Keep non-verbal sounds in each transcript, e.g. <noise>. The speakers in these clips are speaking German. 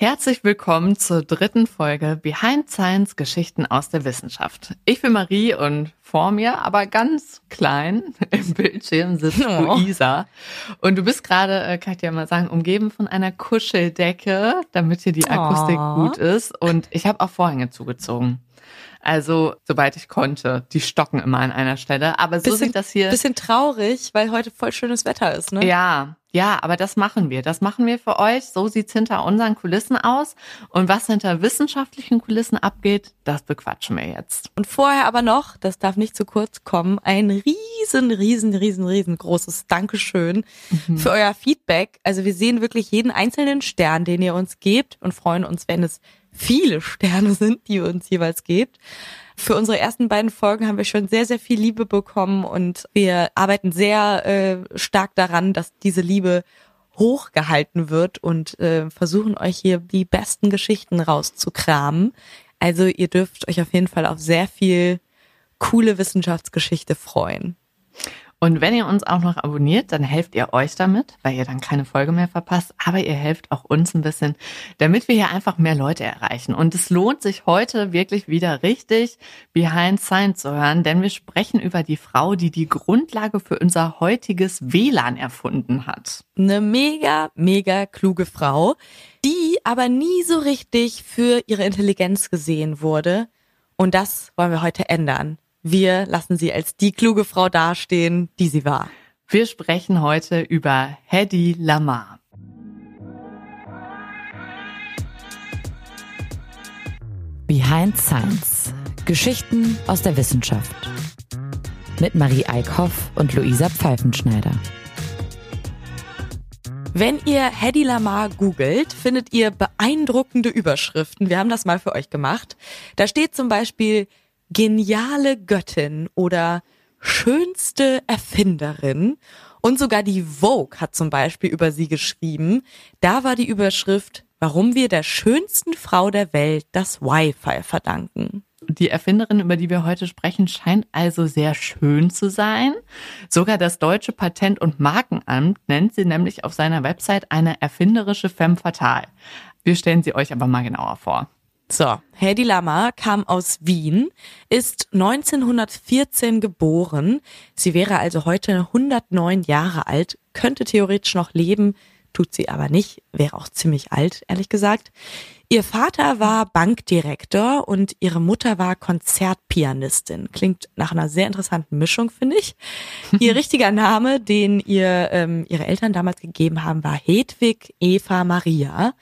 Herzlich willkommen zur dritten Folge Behind Science Geschichten aus der Wissenschaft. Ich bin Marie und vor mir, aber ganz klein <laughs> im Bildschirm sitzt oh. Luisa. Und du bist gerade, äh, kann ich dir mal sagen, umgeben von einer Kuscheldecke, damit hier die Akustik oh. gut ist. Und ich habe auch Vorhänge zugezogen. Also, soweit ich konnte. Die stocken immer an einer Stelle. Aber so bisschen, sieht das hier. Bisschen traurig, weil heute voll schönes Wetter ist, ne? Ja, ja, aber das machen wir. Das machen wir für euch. So sieht's hinter unseren Kulissen aus. Und was hinter wissenschaftlichen Kulissen abgeht, das bequatschen wir jetzt. Und vorher aber noch, das darf nicht zu kurz kommen, ein riesen, riesen, riesen, riesengroßes Dankeschön mhm. für euer Feedback. Also wir sehen wirklich jeden einzelnen Stern, den ihr uns gebt und freuen uns, wenn es viele Sterne sind, die uns jeweils gebt. Für unsere ersten beiden Folgen haben wir schon sehr, sehr viel Liebe bekommen und wir arbeiten sehr äh, stark daran, dass diese Liebe hochgehalten wird und äh, versuchen euch hier die besten Geschichten rauszukramen. Also ihr dürft euch auf jeden Fall auf sehr viel coole Wissenschaftsgeschichte freuen. Und wenn ihr uns auch noch abonniert, dann helft ihr euch damit, weil ihr dann keine Folge mehr verpasst. Aber ihr helft auch uns ein bisschen, damit wir hier einfach mehr Leute erreichen. Und es lohnt sich heute wirklich wieder richtig Behind Science zu hören, denn wir sprechen über die Frau, die die Grundlage für unser heutiges WLAN erfunden hat. Eine mega, mega kluge Frau, die aber nie so richtig für ihre Intelligenz gesehen wurde. Und das wollen wir heute ändern. Wir lassen sie als die kluge Frau dastehen, die sie war. Wir sprechen heute über Hedy Lamar. Behind Science. Geschichten aus der Wissenschaft. Mit Marie Eickhoff und Luisa Pfeifenschneider. Wenn ihr Hedy Lamar googelt, findet ihr beeindruckende Überschriften. Wir haben das mal für euch gemacht. Da steht zum Beispiel geniale Göttin oder schönste Erfinderin. Und sogar die Vogue hat zum Beispiel über sie geschrieben. Da war die Überschrift, warum wir der schönsten Frau der Welt das Wi-Fi verdanken. Die Erfinderin, über die wir heute sprechen, scheint also sehr schön zu sein. Sogar das deutsche Patent- und Markenamt nennt sie nämlich auf seiner Website eine erfinderische femme fatale. Wir stellen sie euch aber mal genauer vor. So, Hedy Lamar kam aus Wien, ist 1914 geboren. Sie wäre also heute 109 Jahre alt, könnte theoretisch noch leben, tut sie aber nicht, wäre auch ziemlich alt, ehrlich gesagt. Ihr Vater war Bankdirektor und ihre Mutter war Konzertpianistin. Klingt nach einer sehr interessanten Mischung, finde ich. Ihr <laughs> richtiger Name, den ihr ähm, ihre Eltern damals gegeben haben, war Hedwig Eva Maria.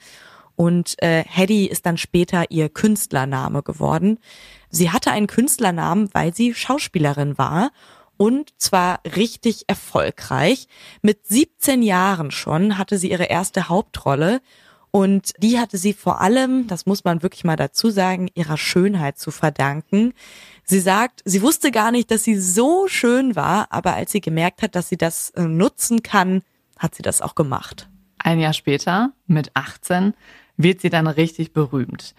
Und äh, Hedy ist dann später ihr Künstlername geworden. Sie hatte einen Künstlernamen, weil sie Schauspielerin war und zwar richtig erfolgreich. Mit 17 Jahren schon hatte sie ihre erste Hauptrolle und die hatte sie vor allem, das muss man wirklich mal dazu sagen, ihrer Schönheit zu verdanken. Sie sagt, sie wusste gar nicht, dass sie so schön war, aber als sie gemerkt hat, dass sie das äh, nutzen kann, hat sie das auch gemacht. Ein Jahr später, mit 18, wird sie dann richtig berühmt.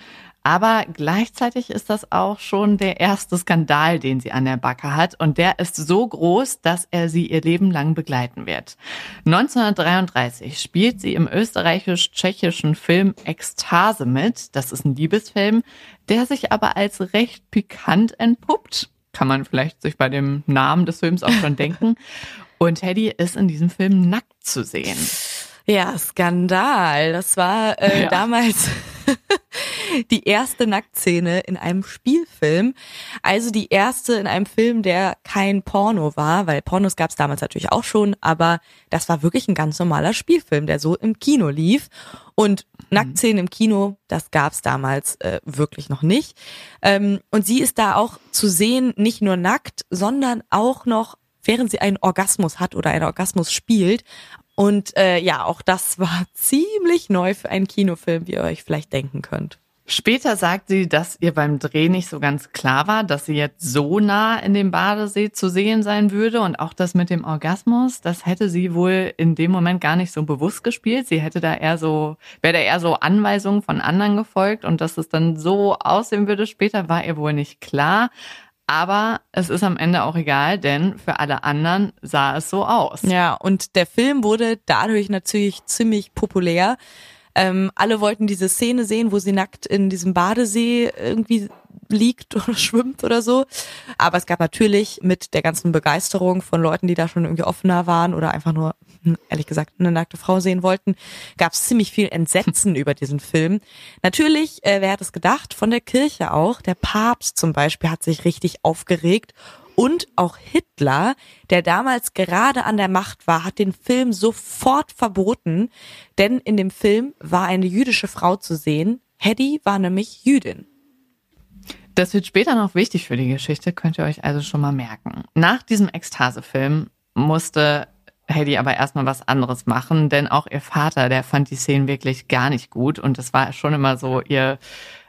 Aber gleichzeitig ist das auch schon der erste Skandal, den sie an der Backe hat. Und der ist so groß, dass er sie ihr Leben lang begleiten wird. 1933 spielt sie im österreichisch-tschechischen Film Ekstase mit. Das ist ein Liebesfilm, der sich aber als recht pikant entpuppt. Kann man vielleicht sich bei dem Namen des Films auch schon denken. <laughs> Und Teddy ist in diesem Film nackt zu sehen. Ja, Skandal. Das war äh, ja. damals <laughs> die erste Nacktszene in einem Spielfilm. Also die erste in einem Film, der kein Porno war, weil Pornos gab es damals natürlich auch schon, aber das war wirklich ein ganz normaler Spielfilm, der so im Kino lief. Und mhm. Nacktszenen im Kino, das gab's damals äh, wirklich noch nicht. Ähm, und sie ist da auch zu sehen, nicht nur nackt, sondern auch noch während sie einen Orgasmus hat oder einen Orgasmus spielt, und äh, ja, auch das war <laughs> ziemlich neu für einen Kinofilm, wie ihr euch vielleicht denken könnt. Später sagt sie, dass ihr beim Dreh nicht so ganz klar war, dass sie jetzt so nah in dem Badesee zu sehen sein würde und auch das mit dem Orgasmus, das hätte sie wohl in dem Moment gar nicht so bewusst gespielt. Sie hätte da eher so, wäre da eher so Anweisungen von anderen gefolgt und dass es dann so aussehen würde später, war ihr wohl nicht klar. Aber es ist am Ende auch egal, denn für alle anderen sah es so aus. Ja, und der Film wurde dadurch natürlich ziemlich populär. Ähm, alle wollten diese Szene sehen, wo sie nackt in diesem Badesee irgendwie liegt <laughs> oder schwimmt oder so. Aber es gab natürlich mit der ganzen Begeisterung von Leuten, die da schon irgendwie offener waren oder einfach nur, hm, ehrlich gesagt, eine nackte Frau sehen wollten, gab es ziemlich viel Entsetzen <laughs> über diesen Film. Natürlich, äh, wer hat es gedacht, von der Kirche auch. Der Papst zum Beispiel hat sich richtig aufgeregt und auch Hitler, der damals gerade an der Macht war, hat den Film sofort verboten, denn in dem Film war eine jüdische Frau zu sehen. Hedy war nämlich Jüdin. Das wird später noch wichtig für die Geschichte, könnt ihr euch also schon mal merken. Nach diesem Ekstase-Film musste Hedy aber erstmal was anderes machen, denn auch ihr Vater, der fand die Szenen wirklich gar nicht gut und das war schon immer so ihr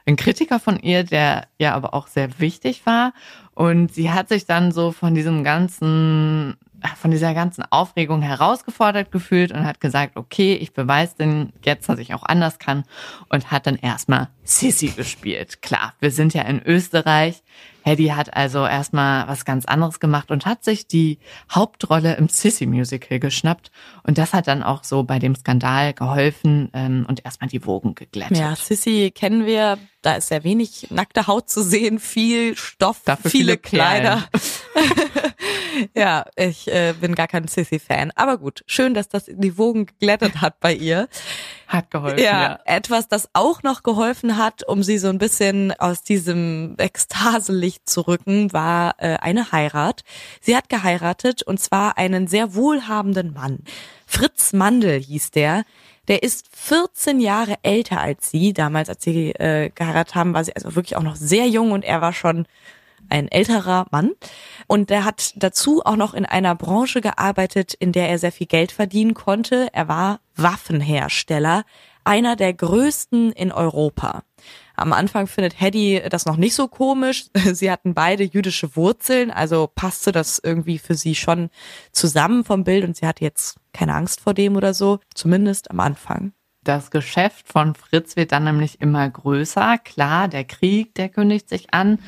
ein Kritiker von ihr, der ja aber auch sehr wichtig war. Und sie hat sich dann so von diesem ganzen, von dieser ganzen Aufregung herausgefordert gefühlt und hat gesagt, okay, ich beweise denn jetzt, dass ich auch anders kann und hat dann erstmal Sissy gespielt. Klar, wir sind ja in Österreich. Hedy hat also erstmal was ganz anderes gemacht und hat sich die Hauptrolle im Sissy-Musical geschnappt. Und das hat dann auch so bei dem Skandal geholfen ähm, und erstmal die Wogen geglättet. Ja, Sissy kennen wir. Da ist sehr wenig nackte Haut zu sehen, viel Stoff, Dafür viele, viele Kleider. <laughs> ja, ich äh, bin gar kein Sissy-Fan. Aber gut, schön, dass das die Wogen geglättet hat bei ihr. Hat geholfen, Ja, ja. etwas, das auch noch geholfen hat, um sie so ein bisschen aus diesem Ekstaselicht zu rücken, war äh, eine Heirat. Sie hat geheiratet und zwar einen sehr wohlhabenden Mann. Fritz Mandel hieß der. Der ist 14 Jahre älter als sie. Damals, als sie äh, geheiratet haben, war sie also wirklich auch noch sehr jung und er war schon ein älterer Mann. Und der hat dazu auch noch in einer Branche gearbeitet, in der er sehr viel Geld verdienen konnte. Er war Waffenhersteller, einer der größten in Europa. Am Anfang findet Hedy das noch nicht so komisch. <laughs> Sie hatten beide jüdische Wurzeln, also passte das irgendwie für sie schon zusammen vom Bild und sie hatte jetzt keine Angst vor dem oder so, zumindest am Anfang. Das Geschäft von Fritz wird dann nämlich immer größer. Klar, der Krieg, der kündigt sich an.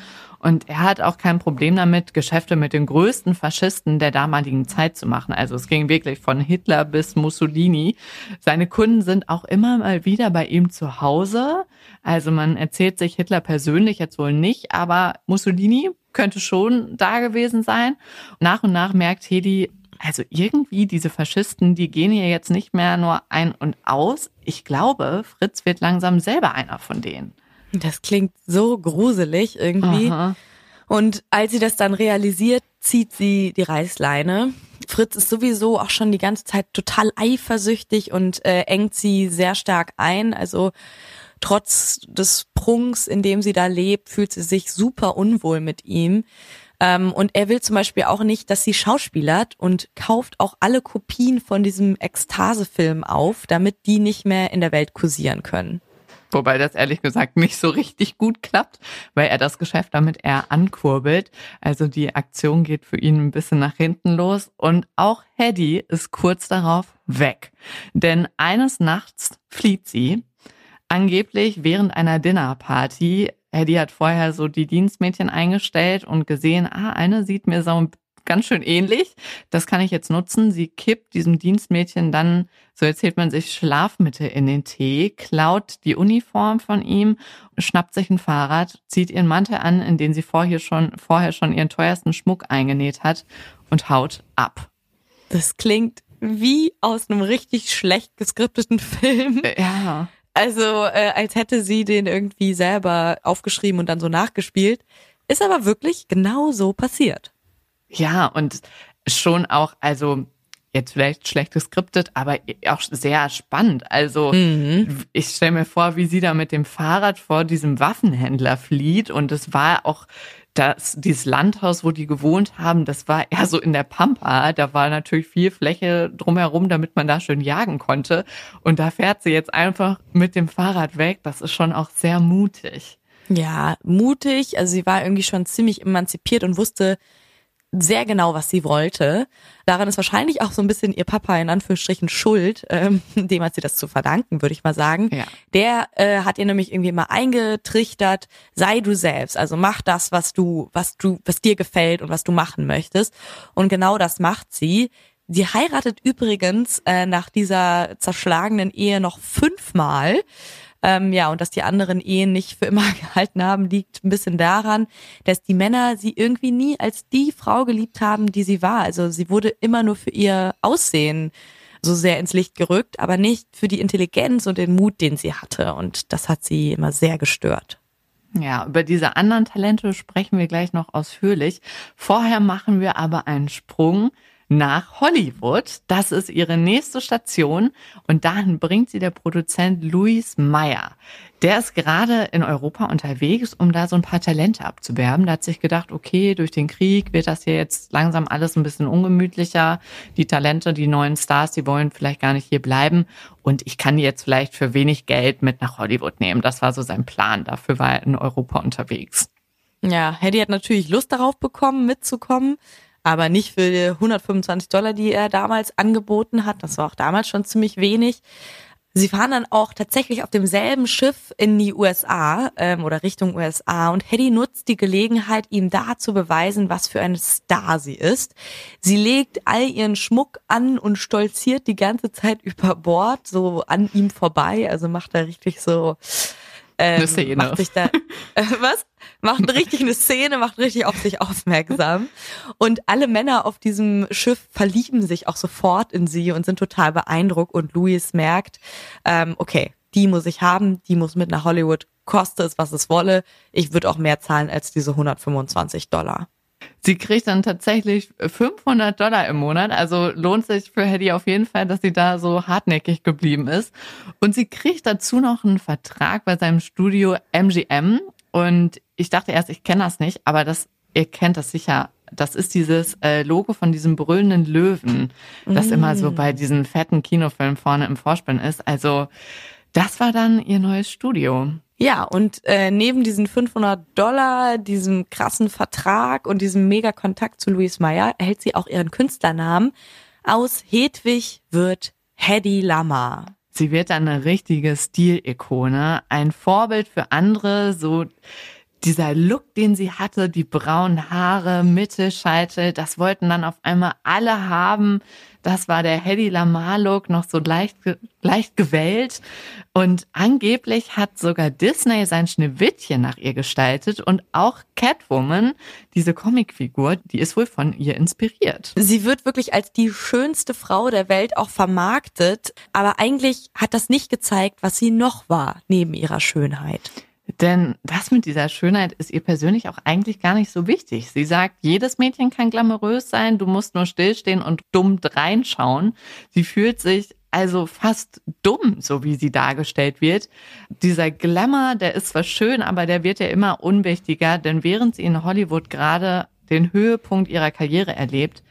Und er hat auch kein Problem damit, Geschäfte mit den größten Faschisten der damaligen Zeit zu machen. Also es ging wirklich von Hitler bis Mussolini. Seine Kunden sind auch immer mal wieder bei ihm zu Hause. Also man erzählt sich Hitler persönlich jetzt wohl nicht, aber Mussolini könnte schon da gewesen sein. Nach und nach merkt Hedi, also irgendwie diese Faschisten, die gehen hier jetzt nicht mehr nur ein und aus. Ich glaube, Fritz wird langsam selber einer von denen. Das klingt so gruselig irgendwie. Aha. Und als sie das dann realisiert, zieht sie die Reißleine. Fritz ist sowieso auch schon die ganze Zeit total eifersüchtig und äh, engt sie sehr stark ein. Also trotz des Prunks, in dem sie da lebt, fühlt sie sich super unwohl mit ihm. Ähm, und er will zum Beispiel auch nicht, dass sie schauspielert und kauft auch alle Kopien von diesem Ekstase-Film auf, damit die nicht mehr in der Welt kursieren können. Wobei das ehrlich gesagt nicht so richtig gut klappt, weil er das Geschäft damit eher ankurbelt. Also die Aktion geht für ihn ein bisschen nach hinten los und auch Hedy ist kurz darauf weg. Denn eines Nachts flieht sie, angeblich während einer Dinnerparty. Hedy hat vorher so die Dienstmädchen eingestellt und gesehen, ah, eine sieht mir so ganz schön ähnlich. Das kann ich jetzt nutzen. Sie kippt diesem Dienstmädchen dann, so erzählt man sich, Schlafmittel in den Tee, klaut die Uniform von ihm, schnappt sich ein Fahrrad, zieht ihren Mantel an, in den sie vorher schon, vorher schon ihren teuersten Schmuck eingenäht hat und haut ab. Das klingt wie aus einem richtig schlecht geskripteten Film. Ja. Also äh, als hätte sie den irgendwie selber aufgeschrieben und dann so nachgespielt. Ist aber wirklich genau so passiert. Ja, und schon auch, also jetzt vielleicht schlecht geskriptet, aber auch sehr spannend. Also Mhm. ich stelle mir vor, wie sie da mit dem Fahrrad vor diesem Waffenhändler flieht und es war auch das, dieses Landhaus, wo die gewohnt haben, das war eher so in der Pampa. Da war natürlich viel Fläche drumherum, damit man da schön jagen konnte. Und da fährt sie jetzt einfach mit dem Fahrrad weg. Das ist schon auch sehr mutig. Ja, mutig. Also sie war irgendwie schon ziemlich emanzipiert und wusste sehr genau, was sie wollte. Daran ist wahrscheinlich auch so ein bisschen ihr Papa in Anführungsstrichen schuld, ähm, <laughs> dem hat sie das zu verdanken, würde ich mal sagen. Ja. Der äh, hat ihr nämlich irgendwie mal eingetrichtert, sei du selbst, also mach das, was du, was du, was dir gefällt und was du machen möchtest. Und genau das macht sie. Sie heiratet übrigens äh, nach dieser zerschlagenen Ehe noch fünfmal. Ähm, ja, und dass die anderen Ehen nicht für immer <laughs> gehalten haben, liegt ein bisschen daran, dass die Männer sie irgendwie nie als die Frau geliebt haben, die sie war. Also sie wurde immer nur für ihr Aussehen so sehr ins Licht gerückt, aber nicht für die Intelligenz und den Mut, den sie hatte. Und das hat sie immer sehr gestört. Ja, über diese anderen Talente sprechen wir gleich noch ausführlich. Vorher machen wir aber einen Sprung nach Hollywood. Das ist ihre nächste Station und dahin bringt sie der Produzent Louis Meyer. Der ist gerade in Europa unterwegs, um da so ein paar Talente abzuwerben. Der hat sich gedacht, okay, durch den Krieg wird das hier jetzt langsam alles ein bisschen ungemütlicher. Die Talente, die neuen Stars, die wollen vielleicht gar nicht hier bleiben und ich kann die jetzt vielleicht für wenig Geld mit nach Hollywood nehmen. Das war so sein Plan. Dafür war er in Europa unterwegs. Ja, Hedy hat natürlich Lust darauf bekommen, mitzukommen aber nicht für 125 Dollar, die er damals angeboten hat. Das war auch damals schon ziemlich wenig. Sie fahren dann auch tatsächlich auf demselben Schiff in die USA ähm, oder Richtung USA und Hedy nutzt die Gelegenheit, ihm da zu beweisen, was für ein Star sie ist. Sie legt all ihren Schmuck an und stolziert die ganze Zeit <laughs> über Bord, so an ihm vorbei. Also macht er richtig so ähm, eine Szene. Macht sich da, <laughs> äh, was? Macht richtig eine Szene, macht richtig auf sich aufmerksam. Und alle Männer auf diesem Schiff verlieben sich auch sofort in sie und sind total beeindruckt. Und Louis merkt, ähm, okay, die muss ich haben, die muss mit nach Hollywood, koste es, was es wolle. Ich würde auch mehr zahlen als diese 125 Dollar. Sie kriegt dann tatsächlich 500 Dollar im Monat, also lohnt sich für Hedy auf jeden Fall, dass sie da so hartnäckig geblieben ist. Und sie kriegt dazu noch einen Vertrag bei seinem Studio MGM. Und ich dachte erst, ich kenne das nicht, aber das, ihr kennt das sicher. Das ist dieses äh, Logo von diesem brüllenden Löwen, das mm. immer so bei diesen fetten Kinofilmen vorne im Vorspann ist. Also das war dann ihr neues Studio. Ja, und äh, neben diesen 500 Dollar, diesem krassen Vertrag und diesem mega Kontakt zu Louise Meyer erhält sie auch ihren Künstlernamen. Aus Hedwig wird Hedy Lamar. Sie wird eine richtige Stilikone, ein Vorbild für andere, so dieser Look, den sie hatte, die braunen Haare, Mittelscheitel, das wollten dann auf einmal alle haben. Das war der Hedy Lamar-Look, noch so leicht, leicht gewellt. Und angeblich hat sogar Disney sein Schneewittchen nach ihr gestaltet und auch Catwoman, diese Comicfigur, die ist wohl von ihr inspiriert. Sie wird wirklich als die schönste Frau der Welt auch vermarktet, aber eigentlich hat das nicht gezeigt, was sie noch war, neben ihrer Schönheit. Denn das mit dieser Schönheit ist ihr persönlich auch eigentlich gar nicht so wichtig. Sie sagt, jedes Mädchen kann glamourös sein, du musst nur stillstehen und dumm reinschauen. Sie fühlt sich also fast dumm, so wie sie dargestellt wird. Dieser Glamour, der ist zwar schön, aber der wird ja immer unwichtiger, denn während sie in Hollywood gerade den Höhepunkt ihrer Karriere erlebt,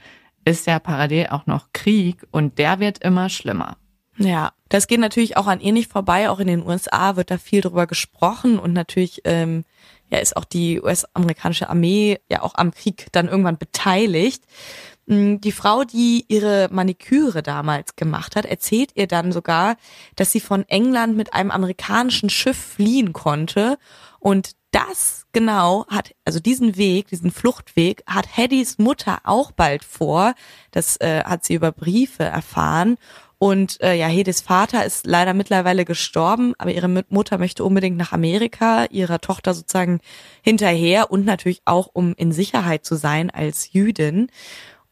ist ja parallel auch noch Krieg und der wird immer schlimmer. Ja, das geht natürlich auch an ihr nicht vorbei. Auch in den USA wird da viel drüber gesprochen und natürlich ähm, ja, ist auch die US-amerikanische Armee ja auch am Krieg dann irgendwann beteiligt. Mm, die Frau, die ihre Maniküre damals gemacht hat, erzählt ihr dann sogar, dass sie von England mit einem amerikanischen Schiff fliehen konnte und das genau hat, also diesen Weg, diesen Fluchtweg, hat Heddys Mutter auch bald vor. Das äh, hat sie über Briefe erfahren. Und äh, ja, Hedis Vater ist leider mittlerweile gestorben, aber ihre Mutter möchte unbedingt nach Amerika, ihrer Tochter sozusagen hinterher und natürlich auch, um in Sicherheit zu sein als Jüdin.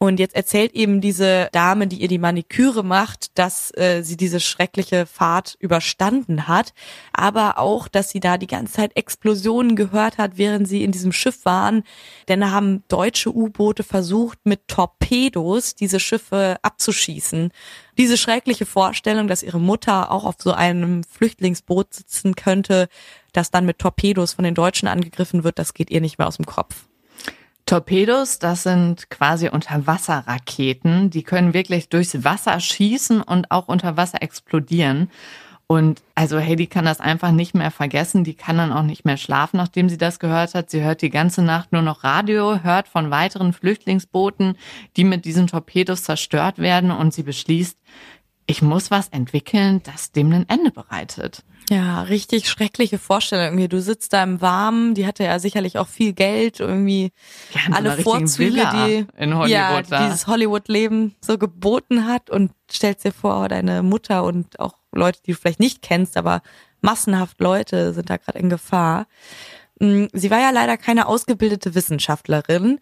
Und jetzt erzählt eben diese Dame, die ihr die Maniküre macht, dass äh, sie diese schreckliche Fahrt überstanden hat, aber auch, dass sie da die ganze Zeit Explosionen gehört hat, während sie in diesem Schiff waren. Denn da haben deutsche U-Boote versucht, mit Torpedos diese Schiffe abzuschießen. Diese schreckliche Vorstellung, dass ihre Mutter auch auf so einem Flüchtlingsboot sitzen könnte, das dann mit Torpedos von den Deutschen angegriffen wird, das geht ihr nicht mehr aus dem Kopf. Torpedos, das sind quasi Unterwasserraketen. Die können wirklich durchs Wasser schießen und auch unter Wasser explodieren. Und also Heidi kann das einfach nicht mehr vergessen. Die kann dann auch nicht mehr schlafen, nachdem sie das gehört hat. Sie hört die ganze Nacht nur noch Radio, hört von weiteren Flüchtlingsbooten, die mit diesen Torpedos zerstört werden. Und sie beschließt, ich muss was entwickeln, das dem ein Ende bereitet. Ja, richtig schreckliche Vorstellung. Irgendwie, du sitzt da im Warmen, die hatte ja sicherlich auch viel Geld, irgendwie Ja, so alle Vorzüge, Villa die in Hollywood ja, da. dieses Hollywood-Leben so geboten hat und stellst dir vor, deine Mutter und auch Leute, die du vielleicht nicht kennst, aber massenhaft Leute sind da gerade in Gefahr. Mm, Sie war ja leider keine ausgebildete Wissenschaftlerin,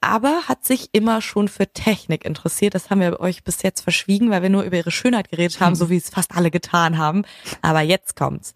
aber hat sich immer schon für Technik interessiert. Das haben wir euch bis jetzt verschwiegen, weil wir nur über ihre Schönheit geredet haben, so <laughs> wie es fast alle getan haben. Aber jetzt kommt's.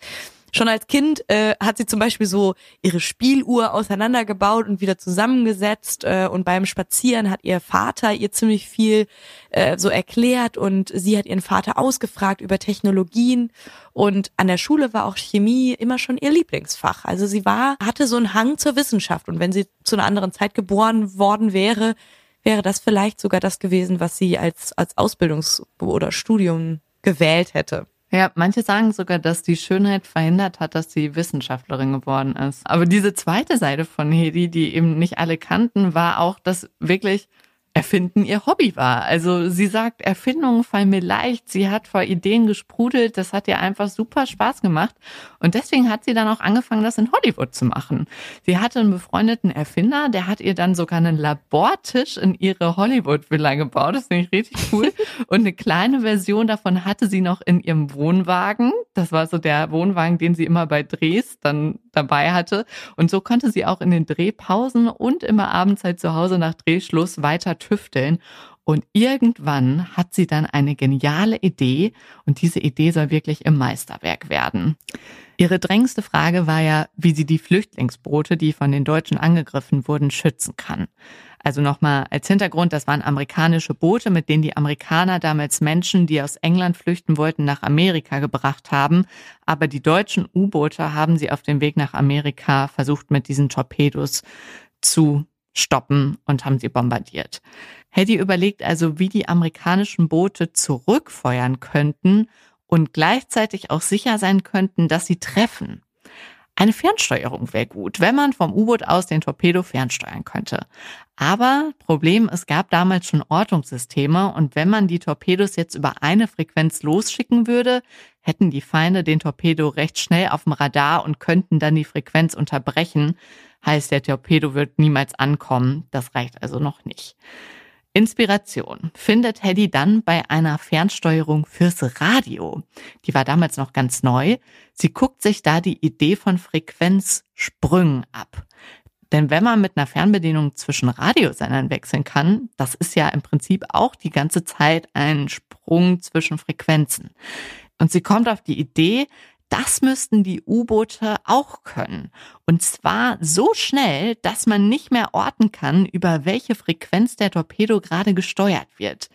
Schon als Kind äh, hat sie zum Beispiel so ihre Spieluhr auseinandergebaut und wieder zusammengesetzt äh, und beim Spazieren hat ihr Vater ihr ziemlich viel äh, so erklärt und sie hat ihren Vater ausgefragt über Technologien und an der Schule war auch Chemie immer schon ihr Lieblingsfach. Also sie war hatte so einen Hang zur Wissenschaft und wenn sie zu einer anderen Zeit geboren worden wäre, wäre das vielleicht sogar das gewesen, was sie als als Ausbildungs- oder Studium gewählt hätte. Ja, manche sagen sogar, dass die Schönheit verhindert hat, dass sie Wissenschaftlerin geworden ist. Aber diese zweite Seite von Hedi, die eben nicht alle kannten, war auch, dass wirklich Erfinden ihr Hobby war. Also sie sagt, Erfindungen fallen mir leicht. Sie hat vor Ideen gesprudelt. Das hat ihr einfach super Spaß gemacht. Und deswegen hat sie dann auch angefangen, das in Hollywood zu machen. Sie hatte einen befreundeten Erfinder, der hat ihr dann sogar einen Labortisch in ihre Hollywood-Villa gebaut. Das finde ich richtig cool. <laughs> Und eine kleine Version davon hatte sie noch in ihrem Wohnwagen. Das war so der Wohnwagen, den sie immer bei Drehs dann dabei hatte. Und so konnte sie auch in den Drehpausen und immer abends halt zu Hause nach Drehschluss weiter tüfteln. Und irgendwann hat sie dann eine geniale Idee und diese Idee soll wirklich im Meisterwerk werden. Ihre drängendste Frage war ja, wie sie die Flüchtlingsboote, die von den Deutschen angegriffen wurden, schützen kann. Also nochmal als Hintergrund, das waren amerikanische Boote, mit denen die Amerikaner damals Menschen, die aus England flüchten wollten, nach Amerika gebracht haben. Aber die deutschen U-Boote haben sie auf dem Weg nach Amerika versucht, mit diesen Torpedos zu stoppen und haben sie bombardiert. Hedy überlegt also, wie die amerikanischen Boote zurückfeuern könnten und gleichzeitig auch sicher sein könnten, dass sie treffen. Eine Fernsteuerung wäre gut, wenn man vom U-Boot aus den Torpedo fernsteuern könnte. Aber Problem, es gab damals schon Ortungssysteme und wenn man die Torpedos jetzt über eine Frequenz losschicken würde, hätten die Feinde den Torpedo recht schnell auf dem Radar und könnten dann die Frequenz unterbrechen. Heißt, der Torpedo wird niemals ankommen. Das reicht also noch nicht. Inspiration findet Hedy dann bei einer Fernsteuerung fürs Radio. Die war damals noch ganz neu. Sie guckt sich da die Idee von Frequenzsprüngen ab. Denn wenn man mit einer Fernbedienung zwischen Radiosendern wechseln kann, das ist ja im Prinzip auch die ganze Zeit ein Sprung zwischen Frequenzen. Und sie kommt auf die Idee, das müssten die U-Boote auch können. Und zwar so schnell, dass man nicht mehr orten kann, über welche Frequenz der Torpedo gerade gesteuert wird.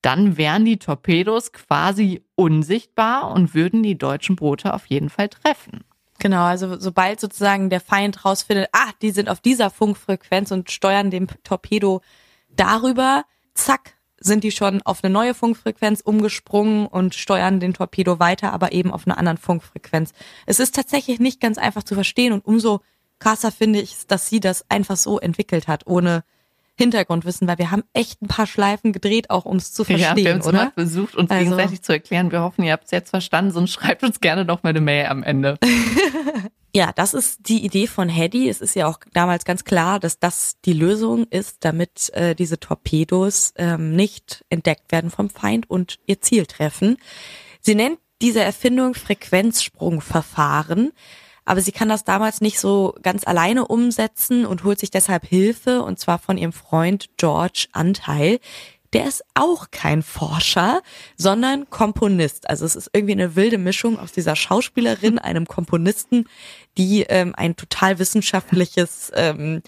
Dann wären die Torpedos quasi unsichtbar und würden die deutschen Boote auf jeden Fall treffen. Genau, also sobald sozusagen der Feind rausfindet, ah, die sind auf dieser Funkfrequenz und steuern den Torpedo darüber, zack, sind die schon auf eine neue Funkfrequenz umgesprungen und steuern den Torpedo weiter, aber eben auf einer anderen Funkfrequenz. Es ist tatsächlich nicht ganz einfach zu verstehen und umso krasser finde ich, dass sie das einfach so entwickelt hat, ohne Hintergrundwissen, weil wir haben echt ein paar Schleifen gedreht, auch um es zu verstehen, ja, wir haben es mal versucht, uns Also- gegenseitig zu erklären. Wir hoffen, ihr habt es jetzt verstanden, sonst schreibt uns gerne noch mal eine Mail am Ende. <laughs> Ja, das ist die Idee von Hedy. Es ist ja auch damals ganz klar, dass das die Lösung ist, damit äh, diese Torpedos ähm, nicht entdeckt werden vom Feind und ihr Ziel treffen. Sie nennt diese Erfindung Frequenzsprungverfahren, aber sie kann das damals nicht so ganz alleine umsetzen und holt sich deshalb Hilfe, und zwar von ihrem Freund George Anteil. Der ist auch kein Forscher, sondern Komponist. Also es ist irgendwie eine wilde Mischung aus dieser Schauspielerin, <laughs> einem Komponisten, die ähm, ein total wissenschaftliches ähm,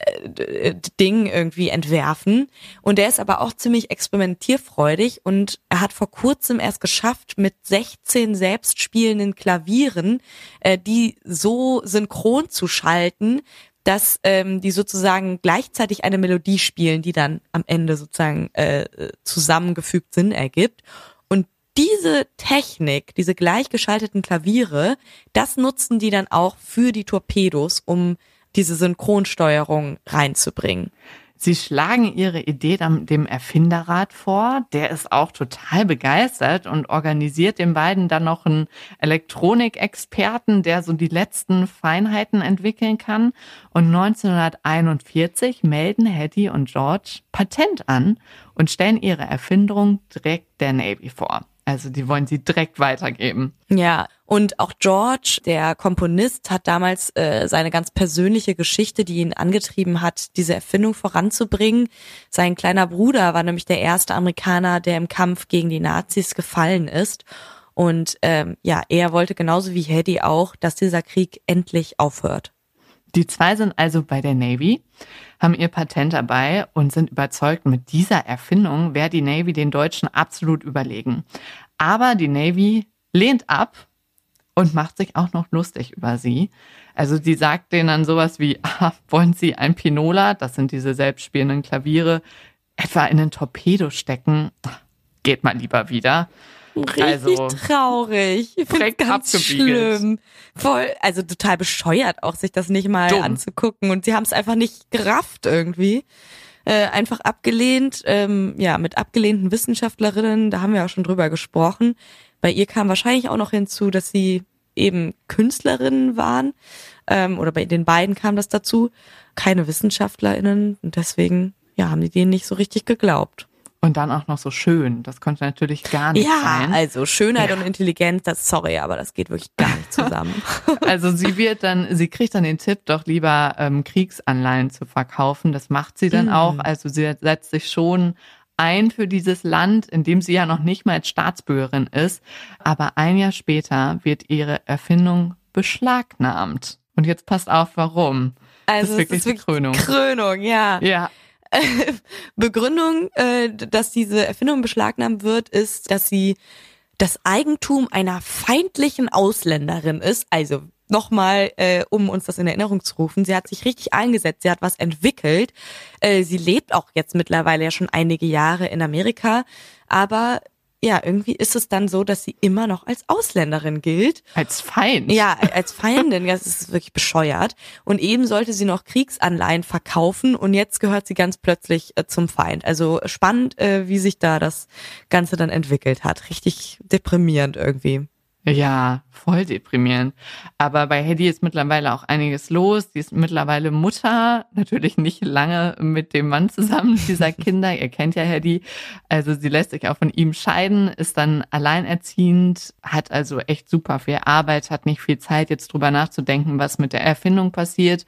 äh, Ding irgendwie entwerfen. Und der ist aber auch ziemlich experimentierfreudig und er hat vor kurzem erst geschafft, mit 16 selbstspielenden Klavieren äh, die so synchron zu schalten, dass ähm, die sozusagen gleichzeitig eine Melodie spielen, die dann am Ende sozusagen äh, zusammengefügt Sinn ergibt. Und diese Technik, diese gleichgeschalteten Klaviere, das nutzen die dann auch für die Torpedos, um diese Synchronsteuerung reinzubringen. Sie schlagen ihre Idee dem Erfinderrat vor. Der ist auch total begeistert und organisiert den beiden dann noch einen Elektronikexperten, der so die letzten Feinheiten entwickeln kann. Und 1941 melden Hetty und George Patent an und stellen ihre Erfindung direkt der Navy vor. Also die wollen sie direkt weitergeben. Ja, und auch George, der Komponist, hat damals äh, seine ganz persönliche Geschichte, die ihn angetrieben hat, diese Erfindung voranzubringen. Sein kleiner Bruder war nämlich der erste Amerikaner, der im Kampf gegen die Nazis gefallen ist. Und ähm, ja, er wollte genauso wie Hedy auch, dass dieser Krieg endlich aufhört. Die zwei sind also bei der Navy, haben ihr Patent dabei und sind überzeugt, mit dieser Erfindung wäre die Navy den Deutschen absolut überlegen. Aber die Navy lehnt ab und macht sich auch noch lustig über sie. Also sie sagt denen dann sowas wie, <laughs> ah, wollen Sie ein Pinola, das sind diese selbstspielenden Klaviere, etwa in den Torpedo stecken? Geht mal lieber wieder. Richtig also, traurig. Ich finde ganz schlimm. Voll, also total bescheuert auch, sich das nicht mal Dumm. anzugucken. Und sie haben es einfach nicht gerafft irgendwie. Äh, einfach abgelehnt, ähm, ja, mit abgelehnten Wissenschaftlerinnen, da haben wir auch schon drüber gesprochen. Bei ihr kam wahrscheinlich auch noch hinzu, dass sie eben Künstlerinnen waren, ähm, oder bei den beiden kam das dazu, keine WissenschaftlerInnen. Und deswegen, ja, haben die denen nicht so richtig geglaubt. Und dann auch noch so schön. Das konnte natürlich gar nicht ja, sein. Ja, also Schönheit ja. und Intelligenz, das sorry, aber das geht wirklich gar nicht zusammen. <laughs> also sie wird dann, sie kriegt dann den Tipp, doch lieber ähm, Kriegsanleihen zu verkaufen. Das macht sie dann mhm. auch. Also sie setzt sich schon ein für dieses Land, in dem sie ja noch nicht mal als Staatsbürgerin ist. Aber ein Jahr später wird ihre Erfindung beschlagnahmt. Und jetzt passt auf, warum. Also das ist wirklich, ist wirklich Krönung. Krönung, ja. Ja. <laughs> Begründung, äh, dass diese Erfindung beschlagnahmt wird, ist, dass sie das Eigentum einer feindlichen Ausländerin ist. Also nochmal, äh, um uns das in Erinnerung zu rufen. Sie hat sich richtig eingesetzt, sie hat was entwickelt. Äh, sie lebt auch jetzt mittlerweile ja schon einige Jahre in Amerika, aber ja, irgendwie ist es dann so, dass sie immer noch als Ausländerin gilt. Als Feind? Ja, als Feindin. das ist wirklich bescheuert. Und eben sollte sie noch Kriegsanleihen verkaufen und jetzt gehört sie ganz plötzlich äh, zum Feind. Also spannend, äh, wie sich da das Ganze dann entwickelt hat. Richtig deprimierend irgendwie. Ja, voll deprimierend. Aber bei Hedy ist mittlerweile auch einiges los. Sie ist mittlerweile Mutter, natürlich nicht lange mit dem Mann zusammen <laughs> dieser Kinder. Ihr kennt ja Hedy. Also sie lässt sich auch von ihm scheiden, ist dann alleinerziehend, hat also echt super viel Arbeit, hat nicht viel Zeit, jetzt drüber nachzudenken, was mit der Erfindung passiert.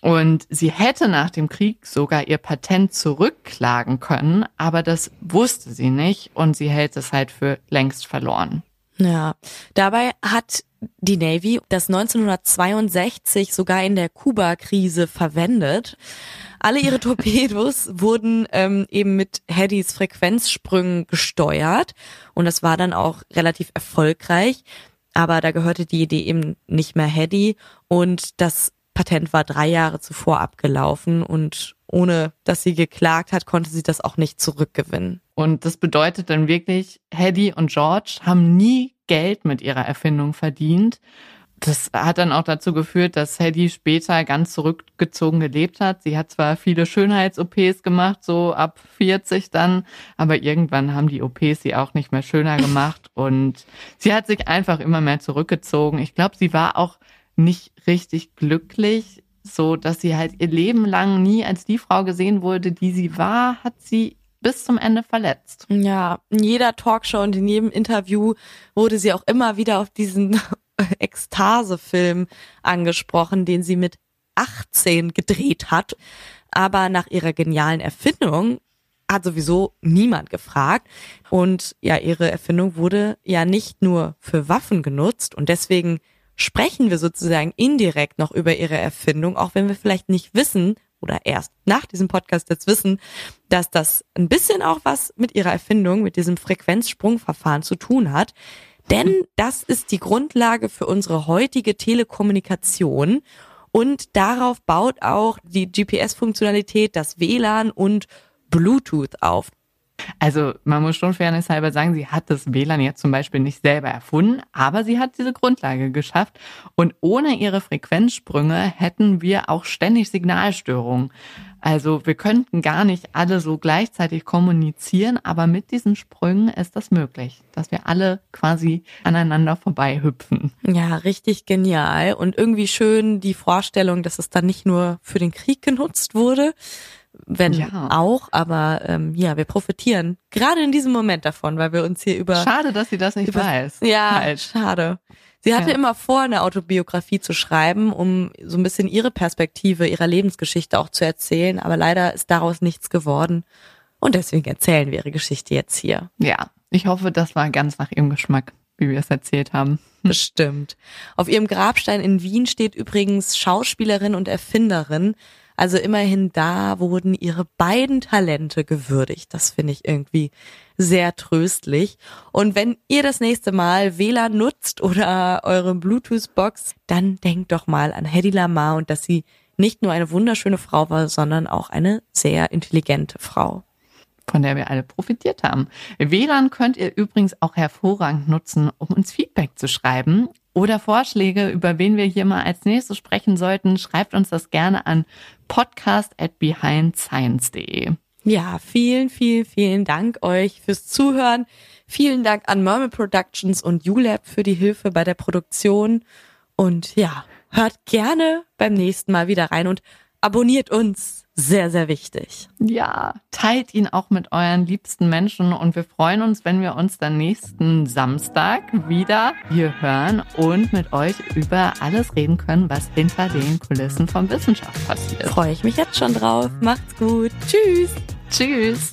Und sie hätte nach dem Krieg sogar ihr Patent zurückklagen können, aber das wusste sie nicht und sie hält es halt für längst verloren. Ja, dabei hat die Navy das 1962 sogar in der Kuba-Krise verwendet. Alle ihre <laughs> Torpedos wurden ähm, eben mit Heddys Frequenzsprüngen gesteuert und das war dann auch relativ erfolgreich. Aber da gehörte die Idee eben nicht mehr Heddy und das Patent war drei Jahre zuvor abgelaufen und ohne dass sie geklagt hat, konnte sie das auch nicht zurückgewinnen. Und das bedeutet dann wirklich, Hedy und George haben nie Geld mit ihrer Erfindung verdient. Das hat dann auch dazu geführt, dass Hedy später ganz zurückgezogen gelebt hat. Sie hat zwar viele Schönheits-OPs gemacht, so ab 40 dann, aber irgendwann haben die OPs sie auch nicht mehr schöner <laughs> gemacht und sie hat sich einfach immer mehr zurückgezogen. Ich glaube, sie war auch nicht richtig glücklich, so dass sie halt ihr Leben lang nie als die Frau gesehen wurde, die sie war, hat sie bis zum Ende verletzt. Ja, in jeder Talkshow und in jedem Interview wurde sie auch immer wieder auf diesen <laughs> Ekstase-Film angesprochen, den sie mit 18 gedreht hat. Aber nach ihrer genialen Erfindung hat sowieso niemand gefragt. Und ja, ihre Erfindung wurde ja nicht nur für Waffen genutzt und deswegen sprechen wir sozusagen indirekt noch über ihre Erfindung, auch wenn wir vielleicht nicht wissen oder erst nach diesem Podcast jetzt wissen, dass das ein bisschen auch was mit ihrer Erfindung, mit diesem Frequenzsprungverfahren zu tun hat. Denn das ist die Grundlage für unsere heutige Telekommunikation und darauf baut auch die GPS-Funktionalität, das WLAN und Bluetooth auf. Also man muss schon fairnesshalber sagen, sie hat das WLAN jetzt zum Beispiel nicht selber erfunden, aber sie hat diese Grundlage geschafft. Und ohne ihre Frequenzsprünge hätten wir auch ständig Signalstörungen. Also wir könnten gar nicht alle so gleichzeitig kommunizieren, aber mit diesen Sprüngen ist das möglich, dass wir alle quasi aneinander vorbei hüpfen. Ja, richtig genial und irgendwie schön die Vorstellung, dass es dann nicht nur für den Krieg genutzt wurde, wenn ja. auch, aber ähm, ja, wir profitieren gerade in diesem Moment davon, weil wir uns hier über. Schade, dass sie das nicht über, weiß. Ja, halt. schade. Sie hatte ja. immer vor, eine Autobiografie zu schreiben, um so ein bisschen ihre Perspektive, ihrer Lebensgeschichte auch zu erzählen, aber leider ist daraus nichts geworden. Und deswegen erzählen wir ihre Geschichte jetzt hier. Ja, ich hoffe, das war ganz nach ihrem Geschmack, wie wir es erzählt haben. <laughs> Bestimmt. Auf ihrem Grabstein in Wien steht übrigens Schauspielerin und Erfinderin. Also immerhin da wurden ihre beiden Talente gewürdigt. Das finde ich irgendwie sehr tröstlich. Und wenn ihr das nächste Mal WLAN nutzt oder eure Bluetooth-Box, dann denkt doch mal an Hedy Lamar und dass sie nicht nur eine wunderschöne Frau war, sondern auch eine sehr intelligente Frau von der wir alle profitiert haben. WLAN könnt ihr übrigens auch hervorragend nutzen, um uns Feedback zu schreiben oder Vorschläge, über wen wir hier mal als nächstes sprechen sollten. Schreibt uns das gerne an podcast at behindscience.de. Ja, vielen, vielen, vielen Dank euch fürs Zuhören. Vielen Dank an Mermel Productions und ULab für die Hilfe bei der Produktion. Und ja, hört gerne beim nächsten Mal wieder rein und abonniert uns sehr, sehr wichtig. Ja, teilt ihn auch mit euren liebsten Menschen und wir freuen uns, wenn wir uns dann nächsten Samstag wieder hier hören und mit euch über alles reden können, was hinter den Kulissen von Wissenschaft passiert. Freue ich mich jetzt schon drauf. Macht's gut. Tschüss. Tschüss.